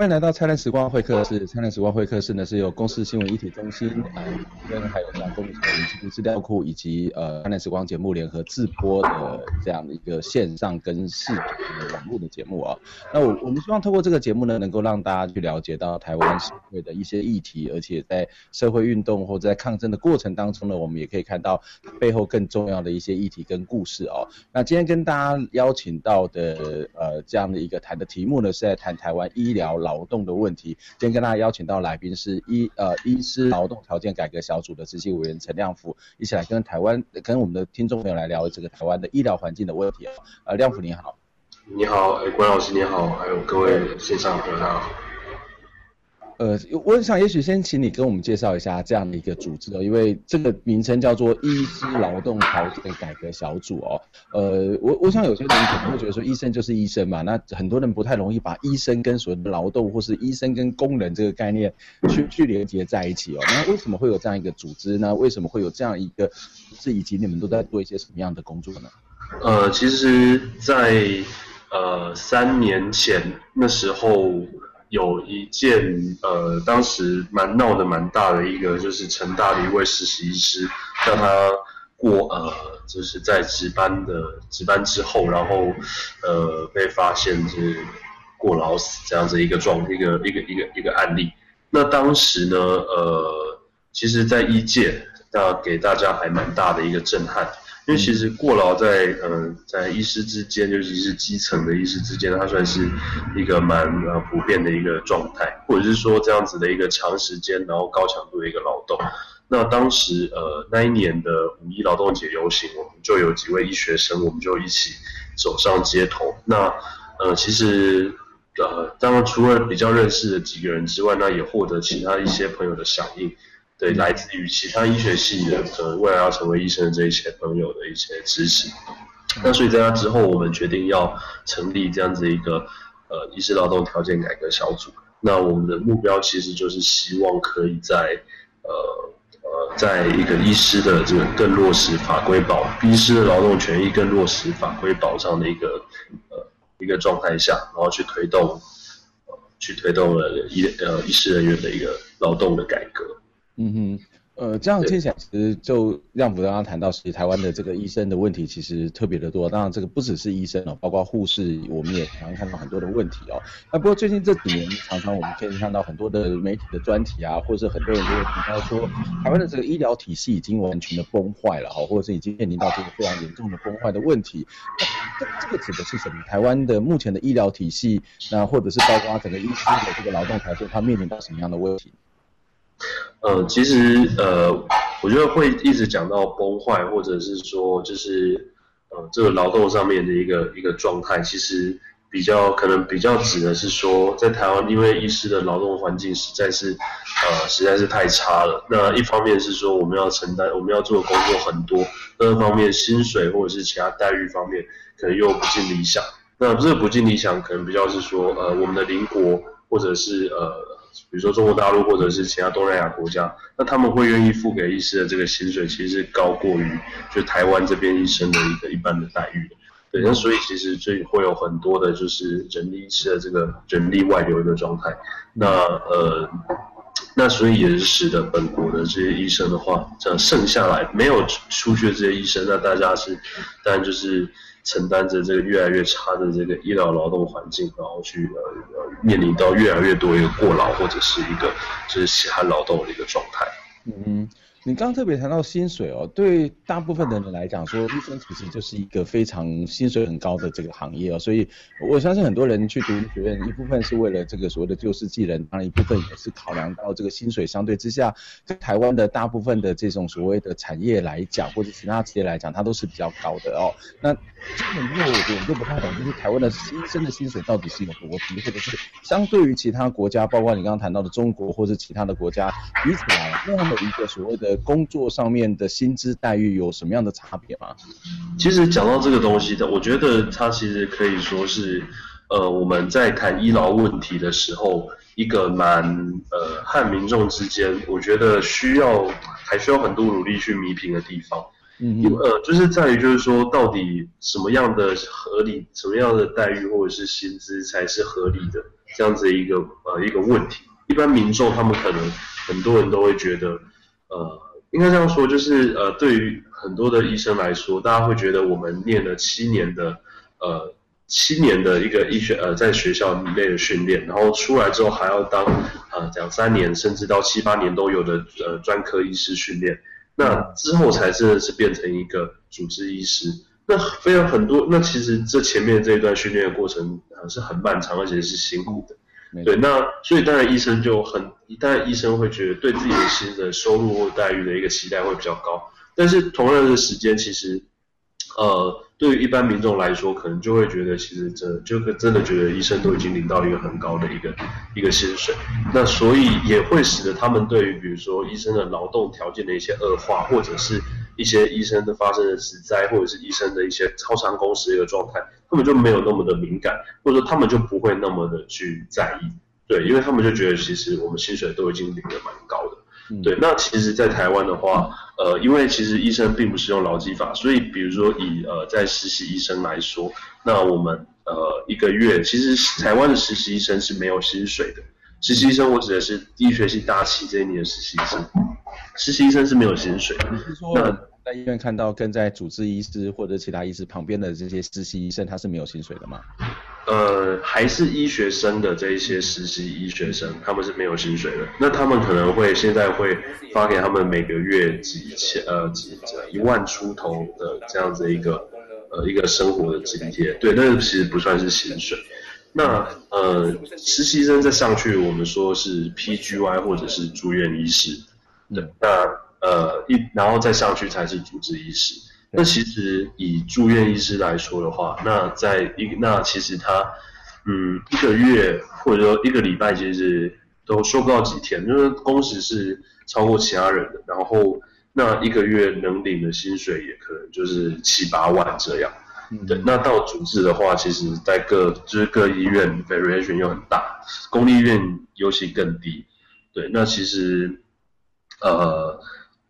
欢迎来到灿烂时光会客室。灿烂时光会客室呢，是由公司新闻一体中心呃跟还有像公民资料库以及呃灿烂时光节目联合制播的这样的一个线上跟视频的网络的节目啊、哦。那我我们希望透过这个节目呢，能够让大家去了解到台湾社会的一些议题，而且在社会运动或者在抗争的过程当中呢，我们也可以看到背后更重要的一些议题跟故事哦。那今天跟大家邀请到的呃这样的一个谈的题目呢，是在谈台湾医疗劳动的问题，今天跟大家邀请到来宾是医呃医师劳动条件改革小组的执行委员陈亮辅，一起来跟台湾跟我们的听众朋友来聊这个台湾的医疗环境的问题。呃，亮辅你好，你好，哎，关老师你好，还有各位线上朋友大家好。呃，我想也许先请你跟我们介绍一下这样的一个组织哦，因为这个名称叫做医师劳动条件改革小组哦。呃，我我想有些人可能会觉得说医生就是医生嘛，那很多人不太容易把医生跟所谓的劳动或是医生跟工人这个概念去去连接在一起哦。那为什么会有这样一个组织呢？为什么会有这样一个是，以及你们都在做一些什么样的工作呢？呃，其实在呃三年前那时候。有一件呃，当时蛮闹得蛮大的一个，就是成大的一位实习医师，让他过呃，就是在值班的值班之后，然后呃被发现是过劳死这样子一个状一个一个一个一个案例。那当时呢，呃，其实在医界，那给大家还蛮大的一个震撼。因为其实过劳在呃在医师之间，尤其是基层的医师之间，它算是一个蛮呃普遍的一个状态，或者是说这样子的一个长时间然后高强度的一个劳动。那当时呃那一年的五一劳动节游行，我们就有几位医学生，我们就一起走上街头。那呃其实呃当然除了比较认识的几个人之外，那也获得其他一些朋友的响应。对，来自于其他医学系的，可能，未来要成为医生的这一些朋友的一些支持。那所以在那之后，我们决定要成立这样子一个，呃，医师劳动条件改革小组。那我们的目标其实就是希望可以在，呃，呃，在一个医师的这个更落实法规保，医师的劳动权益更落实法规保障的一个，呃，一个状态下，然后去推动，呃，去推动了医，呃，医师人员的一个劳动的改革。嗯哼，呃，这样听起来其实就亮辅刚刚谈到，其实台湾的这个医生的问题其实特别的多。当然，这个不只是医生哦，包括护士，我们也常常看到很多的问题哦。那不过最近这几年，常常我们可以看到很多的媒体的专题啊，或者是很多人都会提到说，台湾的这个医疗体系已经完全的崩坏了哈，或者是已经面临到这个非常严重的崩坏的问题。那这这个指的是什么？台湾的目前的医疗体系，那或者是包括整个医师的这个劳动条件，它面临到什么样的问题？呃，其实呃，我觉得会一直讲到崩坏，或者是说就是呃这个劳动上面的一个一个状态，其实比较可能比较指的是说，在台湾因为医师的劳动环境实在是呃实在是太差了。那一方面是说我们要承担我们要做的工作很多，另一方面薪水或者是其他待遇方面可能又不尽理想。那这个不尽理想，可能比较是说呃我们的邻国或者是呃。比如说中国大陆或者是其他东南亚国家，那他们会愿意付给医师的这个薪水，其实是高过于就台湾这边医生的一个一般的待遇。对，那所以其实这会有很多的就是人力医师的这个人力外流的状态。那呃，那所以也是使得本国的这些医生的话，这样剩下来没有出去的这些医生，那大家是当然就是。承担着这个越来越差的这个医疗劳动环境，然后去呃面临到越来越多一个过劳或者是一个就是血汗劳动的一个状态。你刚刚特别谈到薪水哦，对大部分的人来讲，说医生其实就是一个非常薪水很高的这个行业哦，所以我相信很多人去读医学院，一部分是为了这个所谓的救世济人，当然一部分也是考量到这个薪水相对之下，在台湾的大部分的这种所谓的产业来讲，或者其他职业来讲，它都是比较高的哦。那基本上我我就不太懂，就是台湾的医生的薪水到底是有多低，或者是相对于其他国家，包括你刚刚谈到的中国或者其他的国家比起来，那么一个所谓的工作上面的薪资待遇有什么样的差别吗？其实讲到这个东西的，我觉得它其实可以说是，呃，我们在谈医疗问题的时候，一个蛮呃和民众之间，我觉得需要还需要很多努力去弥平的地方。嗯，呃，就是在于就是说，到底什么样的合理，什么样的待遇或者是薪资才是合理的，这样子一个呃一个问题。一般民众他们可能很多人都会觉得，呃，应该这样说，就是呃，对于很多的医生来说，大家会觉得我们念了七年的呃七年的一个医学呃在学校里面的训练，然后出来之后还要当呃两三年甚至到七八年都有的呃专科医师训练。那之后才真的是变成一个主治医师，那非常很多，那其实这前面这一段训练的过程呃是很漫长，而且是辛苦的。对，那所以当然医生就很，当然医生会觉得对自己的薪的收入或待遇的一个期待会比较高，但是同样的时间其实，呃。对于一般民众来说，可能就会觉得，其实这就真的觉得医生都已经领到一个很高的一个一个薪水，那所以也会使得他们对于比如说医生的劳动条件的一些恶化，或者是一些医生的发生的职灾，或者是医生的一些超长工时的一个状态，他们就没有那么的敏感，或者说他们就不会那么的去在意，对，因为他们就觉得其实我们薪水都已经领得蛮高的。对，那其实，在台湾的话，呃，因为其实医生并不是用劳基法，所以比如说以呃在实习医生来说，那我们呃一个月，其实台湾的实习医生是没有薪水的。实习医生，我指的是第一学期大七这一年的实习医生，实习医生是没有薪水的。你是说在医院看到跟在主治医师或者其他医师旁边的这些实习医生，他是没有薪水的吗？呃，还是医学生的这一些实习医学生，他们是没有薪水的。那他们可能会现在会发给他们每个月几千呃几一万出头的这样子一个呃一个生活的津贴。对，那其实不算是薪水。那呃实习生再上去，我们说是 PGY 或者是住院医师。对，那呃一然后再上去才是主治医师。那其实以住院医师来说的话，那在一那其实他，嗯，一个月或者说一个礼拜其实都休不到几天，就是工时是超过其他人的，然后那一个月能领的薪水也可能就是七八万这样。嗯、对，那到主治的话，其实在各就是各医院 variation 又很大，公立医院尤其更低。对，那其实，呃。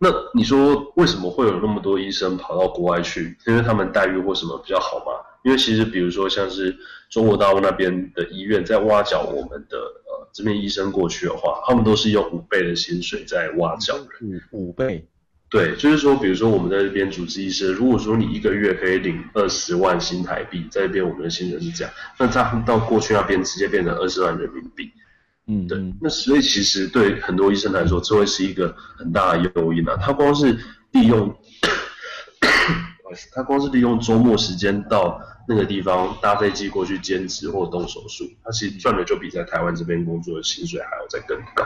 那你说为什么会有那么多医生跑到国外去？因为他们待遇或什么比较好吗？因为其实比如说像是中国大陆那边的医院在挖角我们的呃这边医生过去的话，他们都是用五倍的薪水在挖角人。五五倍？对，就是说比如说我们在这边主治医师，如果说你一个月可以领二十万新台币，在这边我们的薪水是这样，那他们到过去那边直接变成二十万人民币。嗯，对，那所以其实对很多医生来说，这会是一个很大的诱因啊。他光是利用，他光是利用周末时间到那个地方搭飞机过去兼职或动手术，他其实赚的就比在台湾这边工作的薪水还要再更高。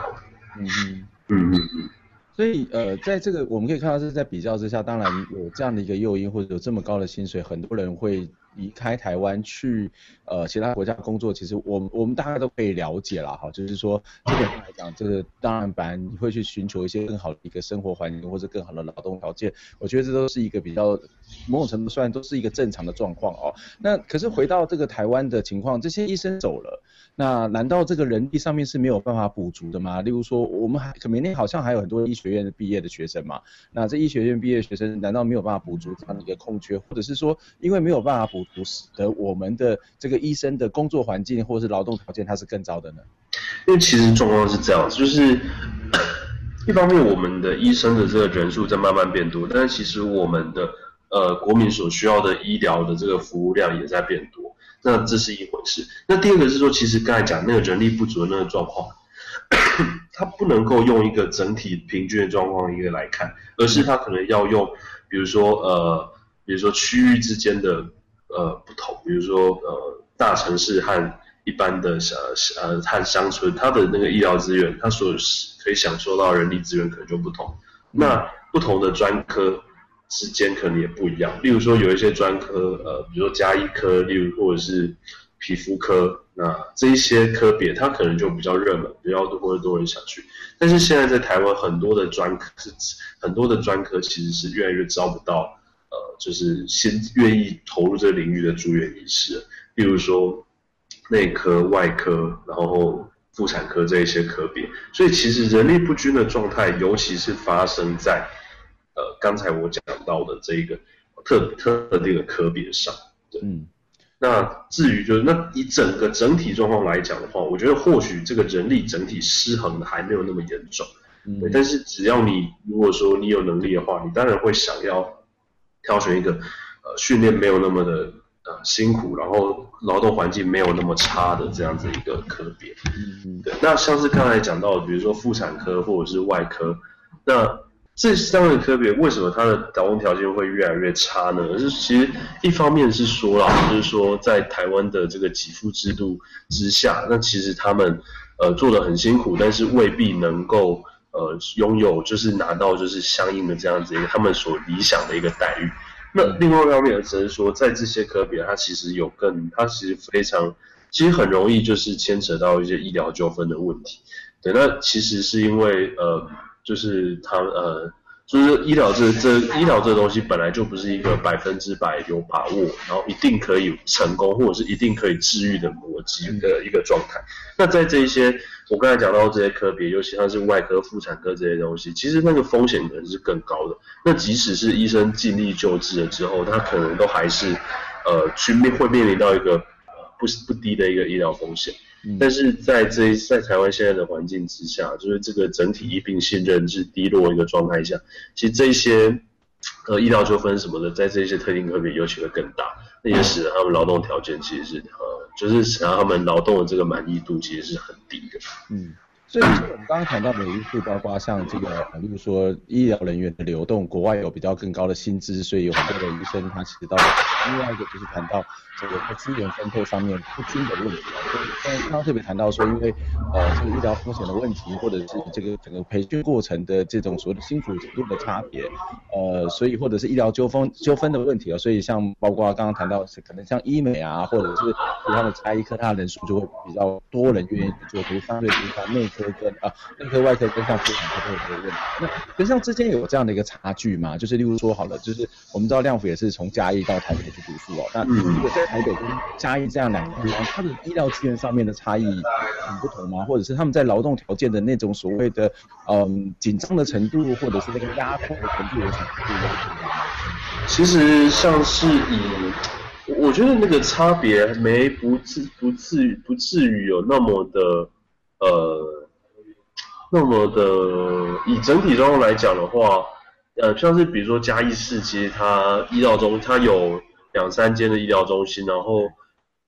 嗯嗯嗯嗯嗯。所以呃，在这个我们可以看到是在比较之下，当然有这样的一个诱因，或者有这么高的薪水，很多人会。离开台湾去呃其他国家工作，其实我们我们大概都可以了解了哈，就是说基本上来讲，这个当然本来你会去寻求一些更好的一个生活环境或者更好的劳动条件，我觉得这都是一个比较某种程度算都是一个正常的状况哦。那可是回到这个台湾的情况，这些医生走了，那难道这个人力上面是没有办法补足的吗？例如说我们还可明天好像还有很多医学院毕业的学生嘛，那这医学院毕业学生难道没有办法补足这样的一个空缺，或者是说因为没有办法补？足使得我们的这个医生的工作环境或是劳动条件，它是更糟的呢？因为其实状况是这样，就是 一方面我们的医生的这个人数在慢慢变多，但是其实我们的呃国民所需要的医疗的这个服务量也在变多，那这是一回事。那第二个是说，其实刚才讲那个人力不足的那个状况，它不能够用一个整体平均的状况一个来看，而是它可能要用，比如说呃。比如说区域之间的呃不同，比如说呃大城市和一般的小呃和乡村，它的那个医疗资源，它所可以享受到人力资源可能就不同。那不同的专科之间可能也不一样。例如说有一些专科，呃，比如说家医科，例如或者是皮肤科，那这一些科别它可能就比较热门，比较多或者多人想去。但是现在在台湾很多的专科，很多的专科其实是越来越招不到。呃，就是先愿意投入这个领域的住院医师，例如说内科、外科，然后妇产科这一些科别，所以其实人力不均的状态，尤其是发生在呃刚才我讲到的这一个特特定的科别上。对，嗯。那至于就是那以整个整体状况来讲的话，我觉得或许这个人力整体失衡的还没有那么严重。嗯。对，但是只要你如果说你有能力的话，你当然会想要挑选一个呃训练没有那么的呃辛苦，然后劳动环境没有那么差的这样子一个科别。嗯嗯。对，那像是刚才讲到的，比如说妇产科或者是外科，那。这三个科别为什么它的打工条件会越来越差呢？就是其实一方面是说啦，就是说在台湾的这个给付制度之下，那其实他们呃做得很辛苦，但是未必能够呃拥有就是拿到就是相应的这样子一个他们所理想的一个待遇。那另外一方面只是说，在这些科别，它其实有更，它其实非常，其实很容易就是牵扯到一些医疗纠纷的问题。对，那其实是因为呃。就是他呃，就是医疗这这医疗这东西本来就不是一个百分之百有把握，然后一定可以成功或者是一定可以治愈的逻辑的一个状态。那在这一些我刚才讲到这些科别，尤其像是外科、妇产科这些东西，其实那个风险可能是更高的。那即使是医生尽力救治了之后，他可能都还是呃去面会面临到一个呃不不低的一个医疗风险。但是在这一在台湾现在的环境之下，就是这个整体医病信任是低落一个状态下，其实这些呃医疗纠纷什么的，在这些特定科别尤其会更大，那也使得他们劳动条件其实是呃，就是使得他们劳动的这个满意度其实是很低的。嗯。所以，我们刚刚谈到的因素，包括像这个，例如说医疗人员的流动，国外有比较更高的薪资，所以有很多的医生他其实到。另外一个就是谈到这个在资源分配上面不均的问题啊。所以刚刚特别谈到说，因为呃这个医疗风险的问题，或者是这个整个培训过程的这种所谓的辛苦程度的差别，呃，所以或者是医疗纠纷纠纷的问题啊。所以像包括刚刚谈到可能像医美啊，或者是其他的家医科，它的人数就会比较多人愿意做，比如相对比较内科。跟啊，内科、外科跟像妇产科都有这个问题。那跟像之间有这样的一个差距吗？就是例如说好了，就是我们知道亮辅也是从嘉义到台北去读书哦。那如果在台北跟嘉义这样两个地方，他的医疗资源上面的差异很不同吗？或者是他们在劳动条件的那种所谓的嗯紧张的程度，或者是那个压迫的程度有什么不一样？其实像是以，我觉得那个差别没不至不至于不至于有那么的。呃，那么的以整体状况来讲的话，呃，像是比如说嘉义市，其实它医疗中它有两三间的医疗中心，然后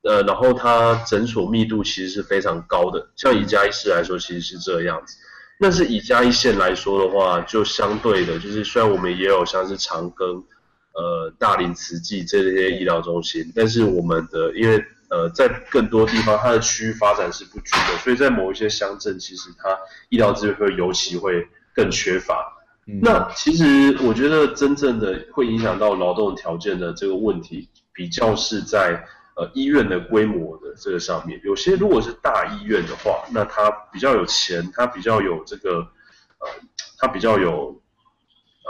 呃，然后它诊所密度其实是非常高的。像以嘉义市来说，其实是这样子。但是以嘉义县来说的话，就相对的，就是虽然我们也有像是长庚、呃大林慈济这些医疗中心，但是我们的因为呃，在更多地方，它的区域发展是不均的，所以在某一些乡镇，其实它医疗资源会尤其会更缺乏。嗯。那其实我觉得真正的会影响到劳动条件的这个问题，比较是在呃医院的规模的这个上面。有些如果是大医院的话，那它比较有钱，它比较有这个呃，它比较有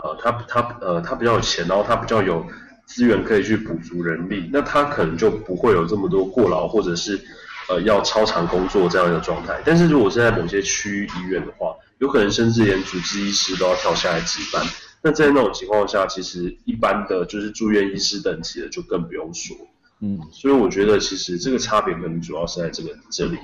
呃，他他呃，他比较有钱，然后他比较有。资源可以去补足人力，那他可能就不会有这么多过劳或者是呃要超长工作这样一个状态。但是如果是在某些区域医院的话，有可能甚至连主治医师都要跳下来值班。那在那种情况下，其实一般的就是住院医师等级的就更不用说。嗯，所以我觉得其实这个差别可能主要是在这个这里。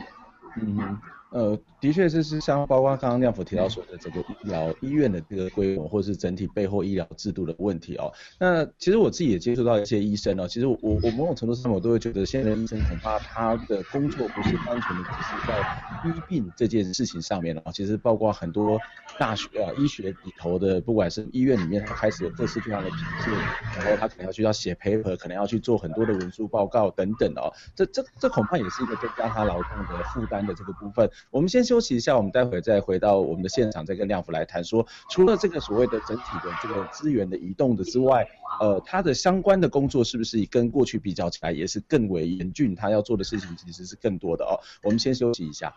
嗯。呃，的确是是像包括刚刚亮辅提到说的这个医疗医院的这个规模，或是整体背后医疗制度的问题哦。那其实我自己也接触到一些医生哦，其实我我某种程度上我都会觉得，现在的医生恐怕他的工作不是单纯的只是在医病这件事情上面哦，其实包括很多大学啊医学里头的，不管是医院里面他开始有各式各样的品质，然后他可能要去要写 paper，可能要去做很多的文书报告等等哦。这这这恐怕也是一个增加他劳动的负担的这个部分。我们先休息一下，我们待会再回到我们的现场，再跟亮福来谈说，除了这个所谓的整体的这个资源的移动的之外，呃，他的相关的工作是不是跟过去比较起来也是更为严峻？他要做的事情其实是更多的哦。我们先休息一下。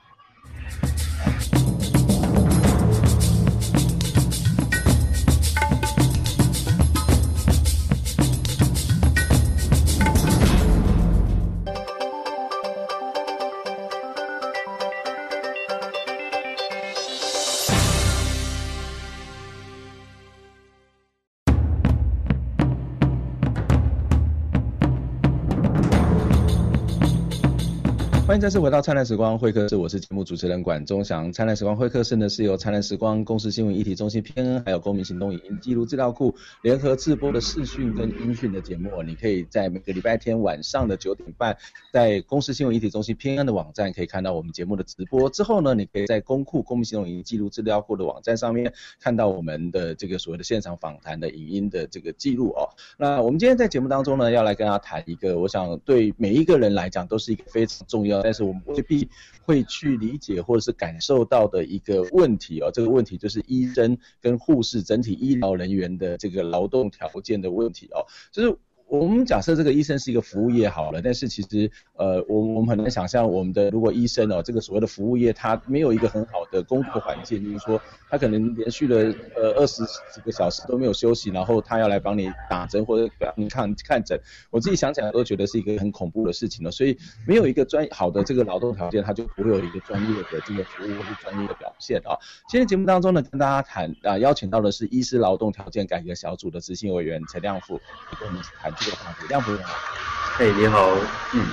欢迎再次回到灿烂时光会客室，我是节目主持人管中祥。灿烂时光会客室呢是由灿烂时光公司新闻议题中心偏恩，还有公民行动影音记录资料库联合制播的视讯跟音讯的节目。你可以在每个礼拜天晚上的九点半，在公司新闻议题中心偏恩的网站可以看到我们节目的直播。之后呢，你可以在公库公民行动影音记录资料库的网站上面看到我们的这个所谓的现场访谈的影音的这个记录哦。那我们今天在节目当中呢，要来跟大家谈一个，我想对每一个人来讲都是一个非常重要。但是我们未必会去理解或者是感受到的一个问题哦，这个问题就是医生跟护士整体医疗人员的这个劳动条件的问题哦，就是。我们假设这个医生是一个服务业好了，但是其实呃，我我们很难想象我们的如果医生哦，这个所谓的服务业，他没有一个很好的工作环境，就是说他可能连续的呃二十几个小时都没有休息，然后他要来帮你打针或者帮你看看诊，我自己想起来都觉得是一个很恐怖的事情了。所以没有一个专好的这个劳动条件，他就不会有一个专业的这个服务或者专业的表现啊。今天节目当中呢，跟大家谈啊，邀请到的是医师劳动条件改革小组的执行委员陈亮富，跟我们谈。这个话题，亮辅你好。嘿，你好。嗯，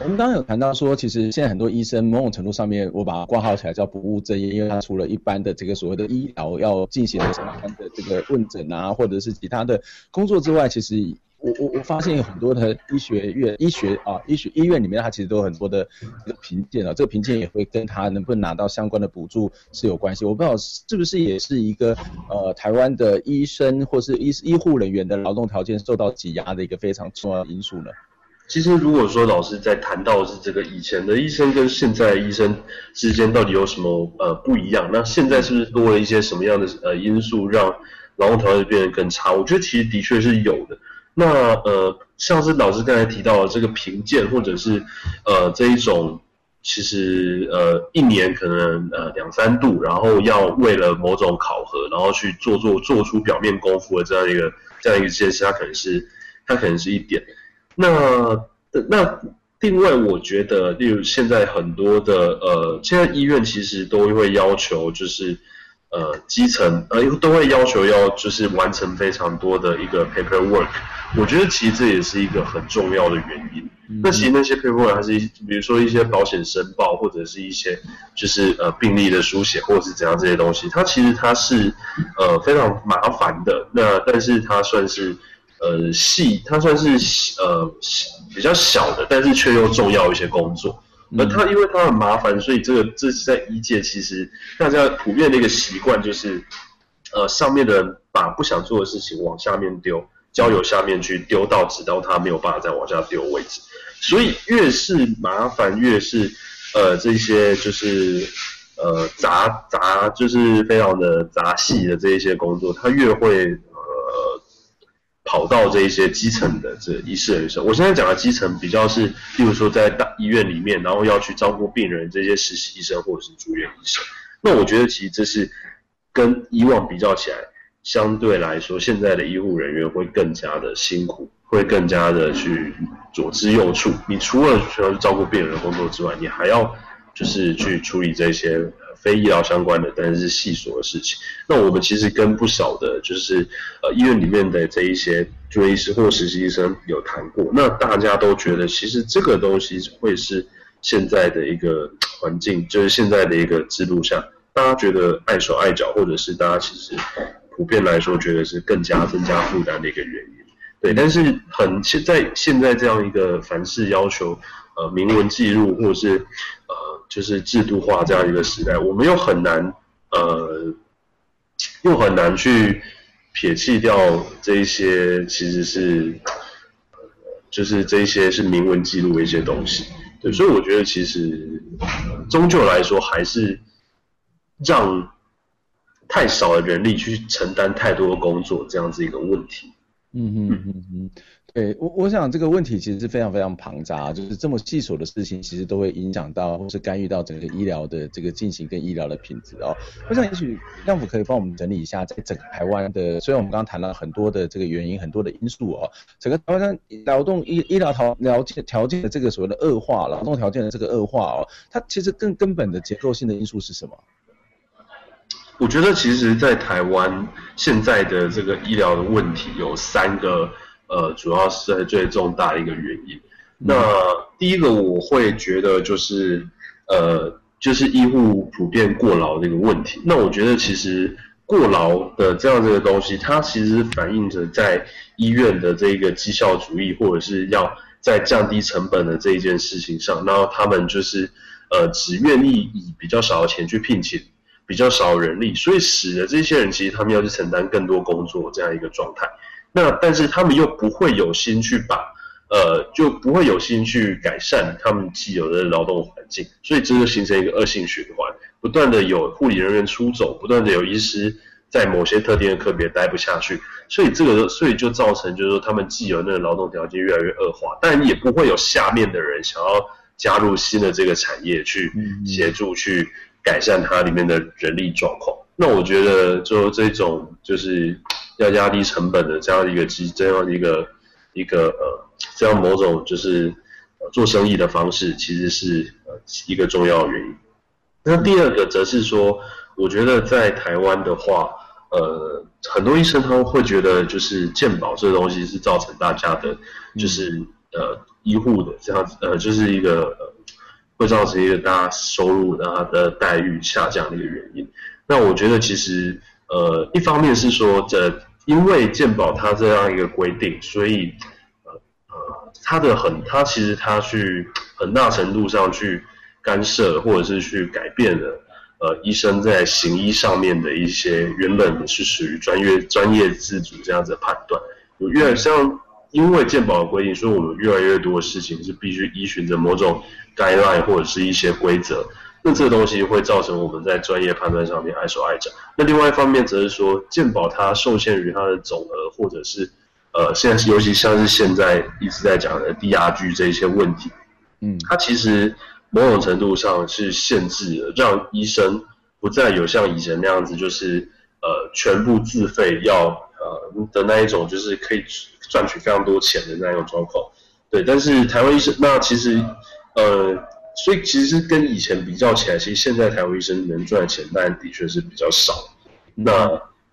我们刚刚有谈到说，其实现在很多医生某种程度上面，我把它挂号起来叫不务正业，因为他除了一般的这个所谓的医疗要进行的相关的这个问诊啊，或者是其他的工作之外，其实。我我我发现有很多的医学院、医学啊、医学医院里面，它其实都有很多的这个评鉴啊，这个评鉴也会跟他能不能拿到相关的补助是有关系。我不知道是不是也是一个呃台湾的医生或是医医护人员的劳动条件受到挤压的一个非常重要的因素呢？其实如果说老师在谈到是这个以前的医生跟现在的医生之间到底有什么呃不一样，那现在是不是多了一些什么样的呃因素让劳动条件变得更差？我觉得其实的确是有的。那呃，像是老师刚才提到的这个评鉴，或者是呃这一种，其实呃一年可能呃两三度，然后要为了某种考核，然后去做做做出表面功夫的这样一个这样一个件事，它可能是它可能是一点。那那另外，我觉得，例如现在很多的呃，现在医院其实都会要求就是。呃，基层呃都会要求要就是完成非常多的一个 paperwork，我觉得其实这也是一个很重要的原因。嗯、那其实那些 paperwork 还是比如说一些保险申报或者是一些就是呃病历的书写或者是怎样这些东西，它其实它是呃非常麻烦的。那但是它算是呃细，它算是呃比较小的，但是却又重要一些工作。而他因为他很麻烦，所以这个这是在一届其实大家普遍的一个习惯就是，呃，上面的人把不想做的事情往下面丢，交由下面去丢到直到他没有办法再往下丢为止。所以越是麻烦，越是呃这些就是呃杂杂就是非常的杂细的这一些工作，他越会。跑到这一些基层的这医师人员，我现在讲的基层比较是，例如说在大医院里面，然后要去照顾病人这些实习医生或者是住院医生。那我觉得其实这是跟以往比较起来，相对来说，现在的医护人员会更加的辛苦，会更加的去左支右絀。你除了需要去照顾病人的工作之外，你还要就是去处理这些。非医疗相关的，但是是细琐的事情。那我们其实跟不少的，就是呃医院里面的这一些住院医师或实习医生有谈过。那大家都觉得，其实这个东西会是现在的一个环境，就是现在的一个制度下，大家觉得碍手碍脚，或者是大家其实普遍来说觉得是更加增加负担的一个原因。对，但是很现在现在这样一个凡事要求呃明文记录，或者是。就是制度化这样一个时代，我们又很难，呃，又很难去撇弃掉这一些，其实是，就是这一些是明文记录的一些东西，对，所以我觉得其实终究来说，还是让太少的人力去承担太多的工作这样子一个问题。嗯嗯嗯嗯。对，我我想这个问题其实是非常非常庞杂，就是这么细琐的事情，其实都会影响到或是干预到整个医疗的这个进行跟医疗的品质哦。我想也许政府可以帮我们整理一下，在整个台湾的，虽然我们刚刚谈了很多的这个原因，很多的因素哦，整个台湾劳动医医疗条条件条件的这个所谓的恶化，劳动条件的这个恶化哦，它其实更根本的结构性的因素是什么？我觉得其实，在台湾现在的这个医疗的问题有三个。呃，主要是最重大的一个原因。那第一个我会觉得就是呃，就是医护普遍过劳的一个问题。那我觉得其实过劳的这样这个东西，它其实反映着在医院的这个绩效主义，或者是要在降低成本的这一件事情上，然后他们就是呃只愿意以比较少的钱去聘请比较少的人力，所以使得这些人其实他们要去承担更多工作这样一个状态。那但是他们又不会有心去把呃就不会有心去改善他们既有的劳动环境，所以这就形成一个恶性循环。不断的有护理人员出走，不断的有医师在某些特定的科别待不下去，所以这个所以就造成就是说他们既有那个劳动条件越来越恶化，但也不会有下面的人想要加入新的这个产业去协助去改善它里面的人力状况。那我觉得就这种就是要压低成本的这样一个机这样一个一个呃这样某种就是呃做生意的方式，其实是呃一个重要原因。那第二个则是说，我觉得在台湾的话，呃，很多医生他会觉得，就是健保这个东西是造成大家的，就是呃医护的这样子，呃，就是一个呃会造成一个大家收入然后他的待遇下降的一个原因。那我觉得其实呃一方面是说，这因为健保它这样一个规定，所以呃呃它的很，它其实它去很大程度上去。干涉或者是去改变了，呃，医生在行医上面的一些原本是属于专业专业自主这样子的判断，有越像因为健保的规定，所以我们越来越多的事情是必须依循着某种 guideline 或者是一些规则，那这个东西会造成我们在专业判断上面碍手碍脚。那另外一方面则是说，健保它受限于它的总额，或者是呃，现在尤其像是现在一直在讲的 DRG 这一些问题，嗯，它其实。某种程度上是限制了，让医生不再有像以前那样子，就是呃全部自费要呃的那一种，就是可以赚取非常多钱的那一种状况。对，但是台湾医生那其实呃，所以其实跟以前比较起来，其实现在台湾医生能赚的钱，当然的确是比较少。那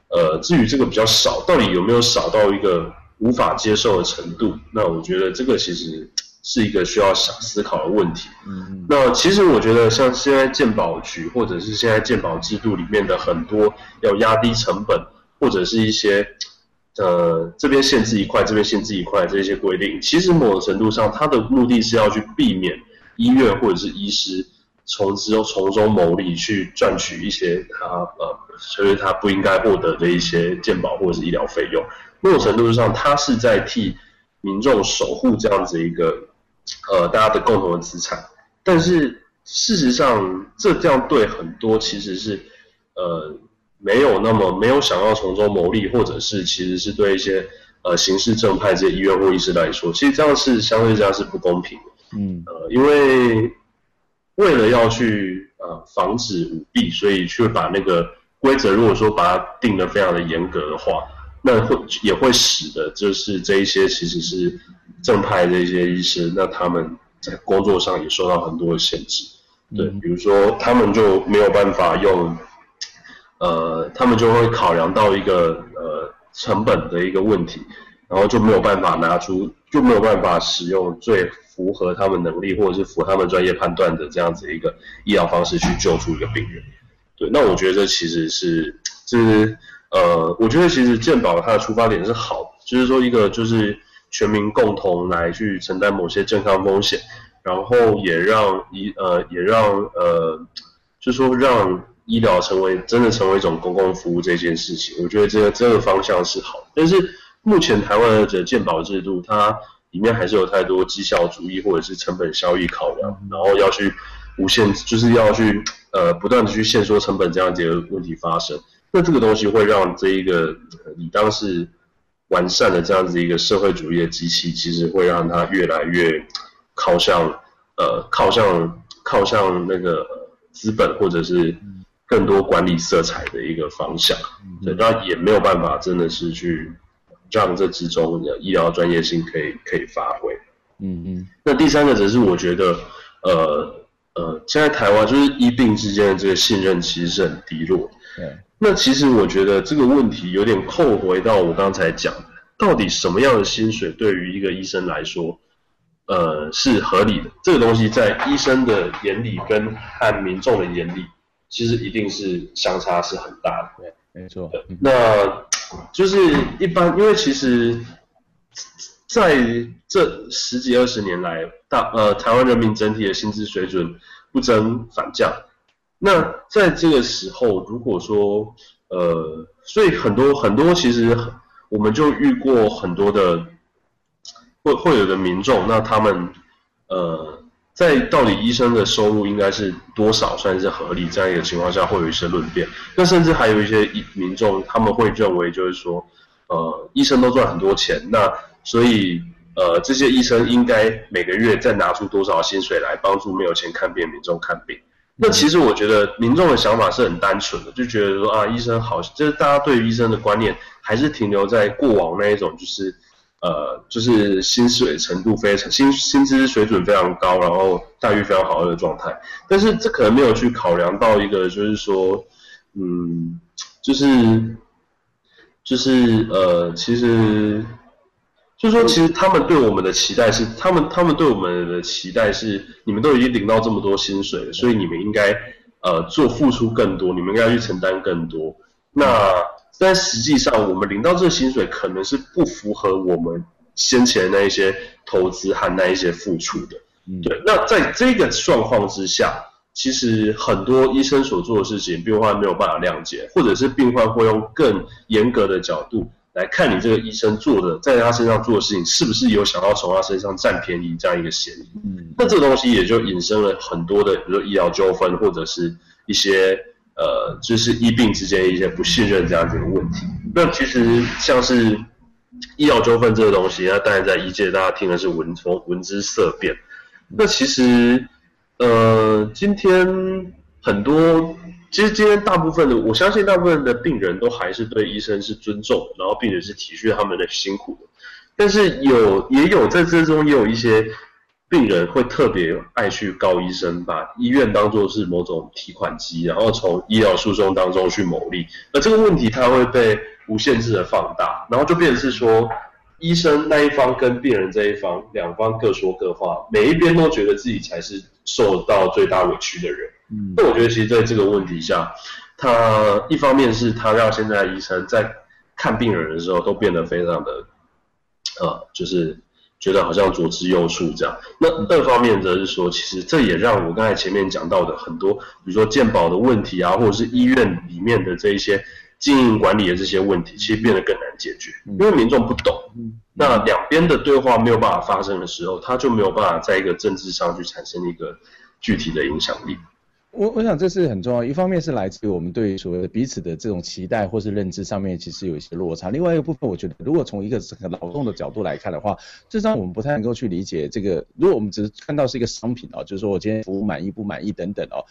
呃，至于这个比较少，到底有没有少到一个无法接受的程度？那我觉得这个其实。是一个需要想思考的问题。嗯，那其实我觉得，像现在健保局或者是现在健保制度里面的很多要压低成本，或者是一些呃这边限制一块，这边限制一块这些规定，其实某种程度上，它的目的是要去避免医院或者是医师从之后从中牟利，去赚取一些他呃，所以他不应该获得的一些健保或者是医疗费用。某种程度上，他是在替民众守护这样子一个。呃，大家的共同的资产，但是事实上，这这样对很多其实是呃没有那么没有想要从中牟利，或者是其实是对一些呃行事正派这些医院或医师来说，其实这样是相对这样是不公平的。嗯，呃，因为为了要去呃防止舞弊，所以去把那个规则，如果说把它定得非常的严格的话，那会也会使得就是这一些其实是。正派的一些医生，那他们在工作上也受到很多的限制，对，比如说他们就没有办法用，呃，他们就会考量到一个呃成本的一个问题，然后就没有办法拿出，就没有办法使用最符合他们能力或者是符合他们专业判断的这样子一个医疗方式去救出一个病人，对，那我觉得这其实是，就是呃，我觉得其实健保它的出发点是好，就是说一个就是。全民共同来去承担某些健康风险，然后也让医呃也让呃，就说让医疗成为真的成为一种公共服务这件事情，我觉得这个这个方向是好。但是目前台湾的健保制度，它里面还是有太多绩效主义或者是成本效益考量，然后要去无限就是要去呃不断的去限缩成本这样子的问题发生。那这个东西会让这一个你当时。完善的这样子一个社会主义的机器，其实会让它越来越靠向呃靠向靠向那个资本或者是更多管理色彩的一个方向。对，那也没有办法真的是去让这之中的医疗专业性可以可以发挥。嗯嗯。那第三个则是我觉得呃呃，现在台湾就是医病之间的这个信任其实是很低落。对。那其实我觉得这个问题有点扣回到我刚才讲的，到底什么样的薪水对于一个医生来说呃是合理的。这个东西在医生的眼里跟和民众的眼里，其实一定是相差是很大的。对，没错。那就是一般，因为其实在这十几二十年来，大呃台湾人民整体的薪资水准不增反降。那在这个时候，如果说呃，所以很多很多其实我们就遇过很多的会会有的民众，那他们呃在到底医生的收入应该是多少算是合理这样一个情况下，会有一些论辩。那甚至还有一些民众他们会认为就是说，呃，医生都赚很多钱，那所以呃这些医生应该每个月再拿出多少薪水来帮助没有钱看病的民众看病。那其实我觉得民众的想法是很单纯的，就觉得说啊，医生好，就是大家对于医生的观念还是停留在过往那一种，就是呃，就是薪水程度非常薪薪资水准非常高，然后待遇非常好的状态。但是这可能没有去考量到一个，就是说，嗯，就是就是呃，其实。就是说，其实他们对我们的期待是，他们他们对我们的期待是，你们都已经领到这么多薪水了，所以你们应该呃做付出更多，你们应该去承担更多。那但实际上，我们领到这个薪水可能是不符合我们先前那一些投资和那一些付出的。对。那在这个状况之下，其实很多医生所做的事情，病患没有办法谅解，或者是病患会用更严格的角度。来看你这个医生做的，在他身上做的事情，是不是有想要从他身上占便宜这样一个嫌疑？嗯，那这个东西也就引申了很多的，比如说医疗纠纷，或者是一些呃，就是医病之间一些不信任这样子的问题。那其实像是医疗纠纷这个东西，那当然在医界大家听的是闻风闻之色变。那其实呃，今天很多。其实今天大部分的，我相信大部分的病人都还是对医生是尊重，然后病人是体恤他们的辛苦的。但是有也有在这中也有一些病人会特别爱去告医生，把医院当做是某种提款机，然后从医疗诉讼当中去牟利。而这个问题它会被无限制的放大，然后就变成是说，医生那一方跟病人这一方两方各说各话，每一边都觉得自己才是受到最大委屈的人。嗯，那我觉得其实在这个问题下，他一方面是他让现在医生在看病人的时候都变得非常的，呃，就是觉得好像左支右绌这样。那二方面则是说，其实这也让我刚才前面讲到的很多，比如说健保的问题啊，或者是医院里面的这一些经营管理的这些问题，其实变得更难解决，因为民众不懂。那两边的对话没有办法发生的时候，他就没有办法在一个政治上去产生一个具体的影响力。我我想这是很重要，一方面是来自于我们对于所谓的彼此的这种期待或是认知上面其实有一些落差，另外一个部分我觉得如果从一个整个劳动的角度来看的话，这让我们不太能够去理解这个，如果我们只是看到是一个商品哦，就是说我今天服务满意不满意等等哦，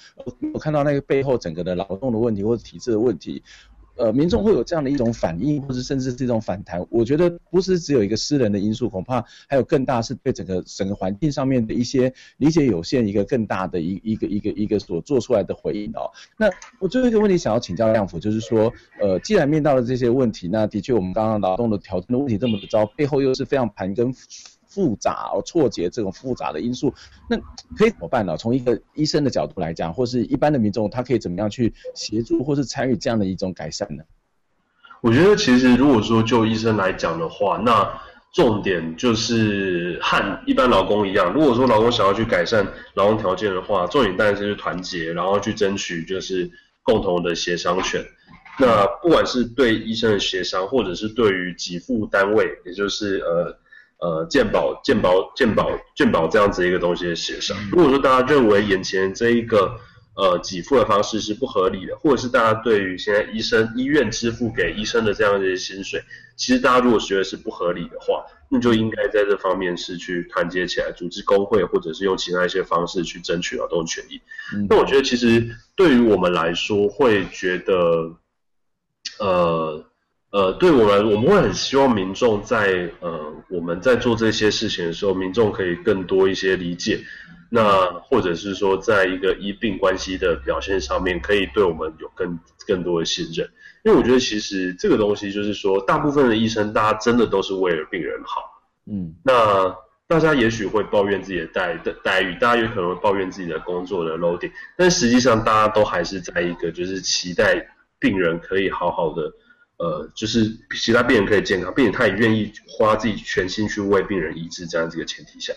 我看到那个背后整个的劳动的问题或者体制的问题。呃，民众会有这样的一种反应，或者甚至这种反弹。我觉得不是只有一个私人的因素，恐怕还有更大是对整个整个环境上面的一些理解有限，一个更大的一一个一个一个，所做出来的回应哦。那我最后一个问题想要请教亮府，就是说，呃，既然面到了这些问题，那的确我们刚刚劳动的条件的问题这么的糟，背后又是非常盘根。复杂哦，错节这种复杂的因素，那可以怎么办呢？从一个医生的角度来讲，或是一般的民众，他可以怎么样去协助或是参与这样的一种改善呢？我觉得其实如果说就医生来讲的话，那重点就是和一般劳工一样，如果说劳工想要去改善劳动条件的话，重点当然是团结，然后去争取就是共同的协商权。那不管是对医生的协商，或者是对于给付单位，也就是呃。呃，鉴保、鉴保、鉴保、鉴保这样子一个东西的协商。如果说大家认为眼前这一个呃给付的方式是不合理的，或者是大家对于现在医生医院支付给医生的这样一些薪水，其实大家如果觉得是不合理的话，那就应该在这方面是去团结起来，组织工会，或者是用其他一些方式去争取劳动权益。那我觉得其实对于我们来说，会觉得呃。呃，对我们，我们会很希望民众在呃，我们在做这些事情的时候，民众可以更多一些理解，那或者是说，在一个医病关系的表现上面，可以对我们有更更多的信任。因为我觉得其实这个东西就是说，大部分的医生，大家真的都是为了病人好，嗯，那。大家也许会抱怨自己的待的待遇，大家有可能会抱怨自己的工作的 loading，但实际上大家都还是在一个就是期待病人可以好好的，呃，就是其他病人可以健康，并且他也愿意花自己全心去为病人医治这样子一个前提下，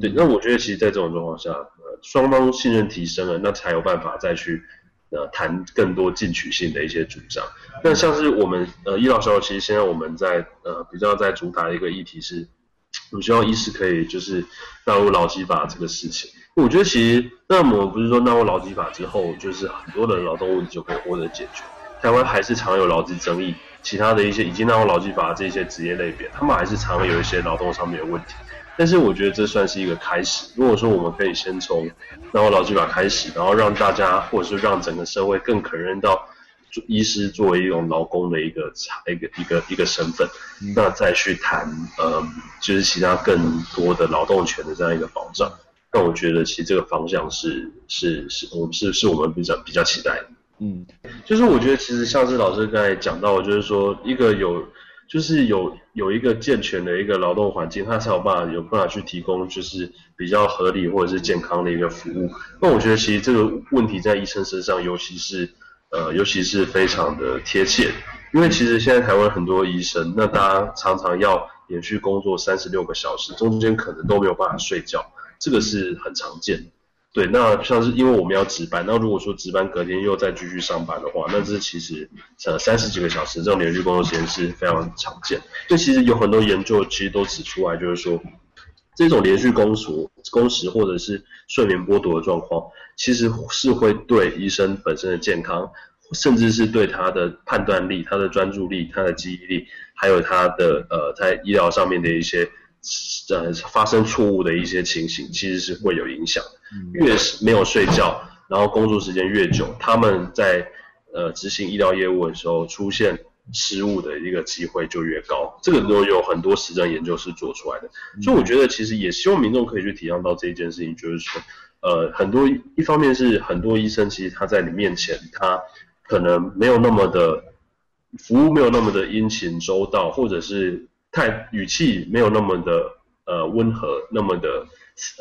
对，那我觉得其实在这种状况下，呃，双方信任提升了，那才有办法再去。呃，谈更多进取性的一些主张。那像是我们呃医疗小组，其实现在我们在呃比较在主打的一个议题是，我们希望医师可以就是纳入劳基法这个事情。我觉得其实那么不是说纳入劳基法之后，就是很多的劳动问题就可以获得解决。台湾还是常有劳资争议，其他的一些已经纳入劳基法的这些职业类别，他们还是常有一些劳动上面的问题。但是我觉得这算是一个开始。如果说我们可以先从然后劳基法开始，然后让大家或者是让整个社会更肯认到医师作为一种劳工的一个一个一个一个身份，那再去谈呃就是其他更多的劳动权的这样一个保障。那我觉得其实这个方向是是是我们是是我们比较比较期待的。嗯，就是我觉得其实像是老师刚才讲到的，就是说一个有。就是有有一个健全的一个劳动环境，他才有办法有办法去提供就是比较合理或者是健康的一个服务。那我觉得其实这个问题在医生身上，尤其是呃，尤其是非常的贴切，因为其实现在台湾很多医生，那大家常常要连续工作三十六个小时，中间可能都没有办法睡觉，这个是很常见的。对，那像是因为我们要值班，那如果说值班隔天又再继续上班的话，那这其实呃三十几个小时这种连续工作时间是非常常见。所以其实有很多研究其实都指出来，就是说这种连续工时、工时或者是睡眠剥夺的状况，其实是会对医生本身的健康，甚至是对他的判断力、他的专注力、他的记忆力，还有他的呃在医疗上面的一些。呃，发生错误的一些情形，其实是会有影响。越是没有睡觉，然后工作时间越久，他们在呃执行医疗业务的时候出现失误的一个机会就越高。这个都有很多实证研究是做出来的。所以我觉得其实也希望民众可以去体谅到这一件事情，就是说，呃，很多一方面是很多医生其实他在你面前，他可能没有那么的服务没有那么的殷勤周到，或者是。太语气没有那么的呃温和，那么的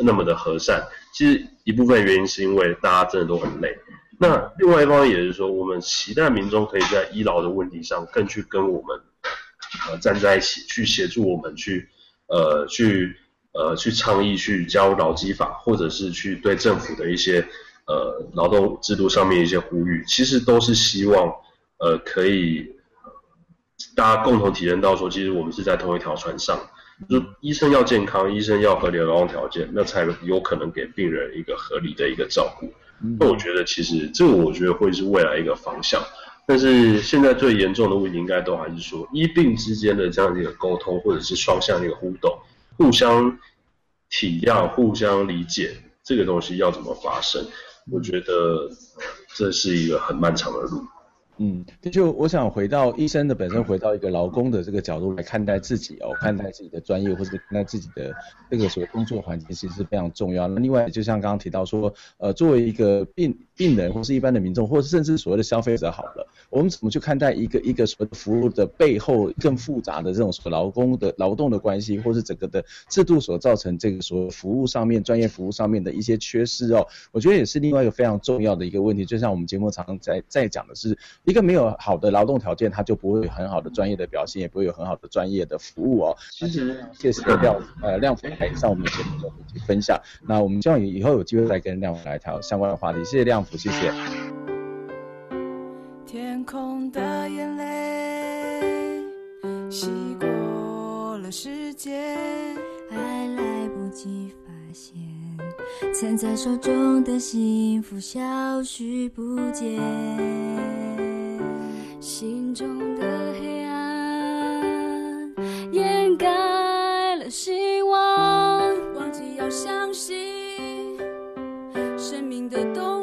那么的和善。其实一部分原因是因为大家真的都很累。那另外一方面也是说，我们期待民众可以在医疗的问题上更去跟我们呃站在一起，去协助我们去呃去呃去倡议去加入劳基法，或者是去对政府的一些呃劳动制度上面一些呼吁，其实都是希望呃可以。大家共同体验到说，其实我们是在同一条船上。就医生要健康，医生要合理的劳动条件，那才有可能给病人一个合理的一个照顾。那我觉得，其实这个我觉得会是未来一个方向。但是现在最严重的问题，应该都还是说医病之间的这样的一个沟通，或者是双向的一个互动，互相体谅、互相理解，这个东西要怎么发生？我觉得这是一个很漫长的路。嗯，就我想回到医生的本身，回到一个劳工的这个角度来看待自己哦，看待自己的专业或者看待自己的这个所谓工作环境，其实是非常重要。那另外，就像刚刚提到说，呃，作为一个病病人或是一般的民众，或者甚至所谓的消费者，好了，我们怎么去看待一个一个所谓的服务的背后更复杂的这种所谓劳工的劳动的关系，或是整个的制度所造成这个所谓服务上面专业服务上面的一些缺失哦，我觉得也是另外一个非常重要的一个问题。就像我们节目常常在在讲的是。一个没有好的劳动条件，他就不会有很好的专业的表现，也不会有很好的专业的服务哦。其实，谢谢廖呃亮辅来上我们节目中一起分享。那我们希望以后有机会再跟亮辅来谈相关的话题。谢谢亮谢谢。天空的眼泪洗过了世界还来不及发现现在手中的幸福消失不见。心中的黑暗掩盖了希望忘记要相信生命的动